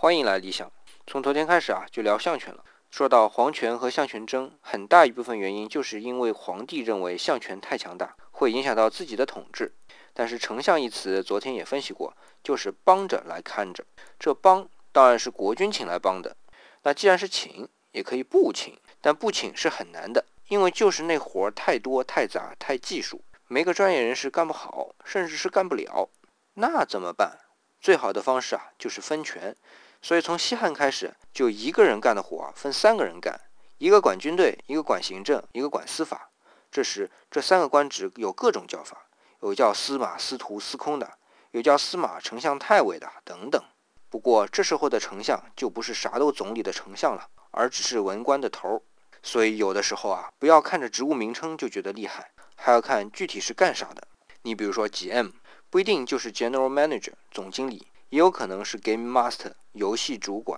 欢迎来理想。从昨天开始啊，就聊相权了。说到皇权和相权争，很大一部分原因就是因为皇帝认为相权太强大，会影响到自己的统治。但是丞相一词，昨天也分析过，就是帮着来看着。这帮当然是国君请来帮的。那既然是请，也可以不请，但不请是很难的，因为就是那活儿太多、太杂、太技术，没个专业人士干不好，甚至是干不了。那怎么办？最好的方式啊，就是分权。所以从西汉开始，就一个人干的活分三个人干，一个管军队，一个管行政，一个管司法。这时这三个官职有各种叫法，有叫司马、司徒、司空的，有叫司马、丞相、太尉的等等。不过这时候的丞相就不是啥都总理的丞相了，而只是文官的头儿。所以有的时候啊，不要看着职务名称就觉得厉害，还要看具体是干啥的。你比如说 GM。不一定就是 General Manager 总经理，也有可能是 Game Master 游戏主管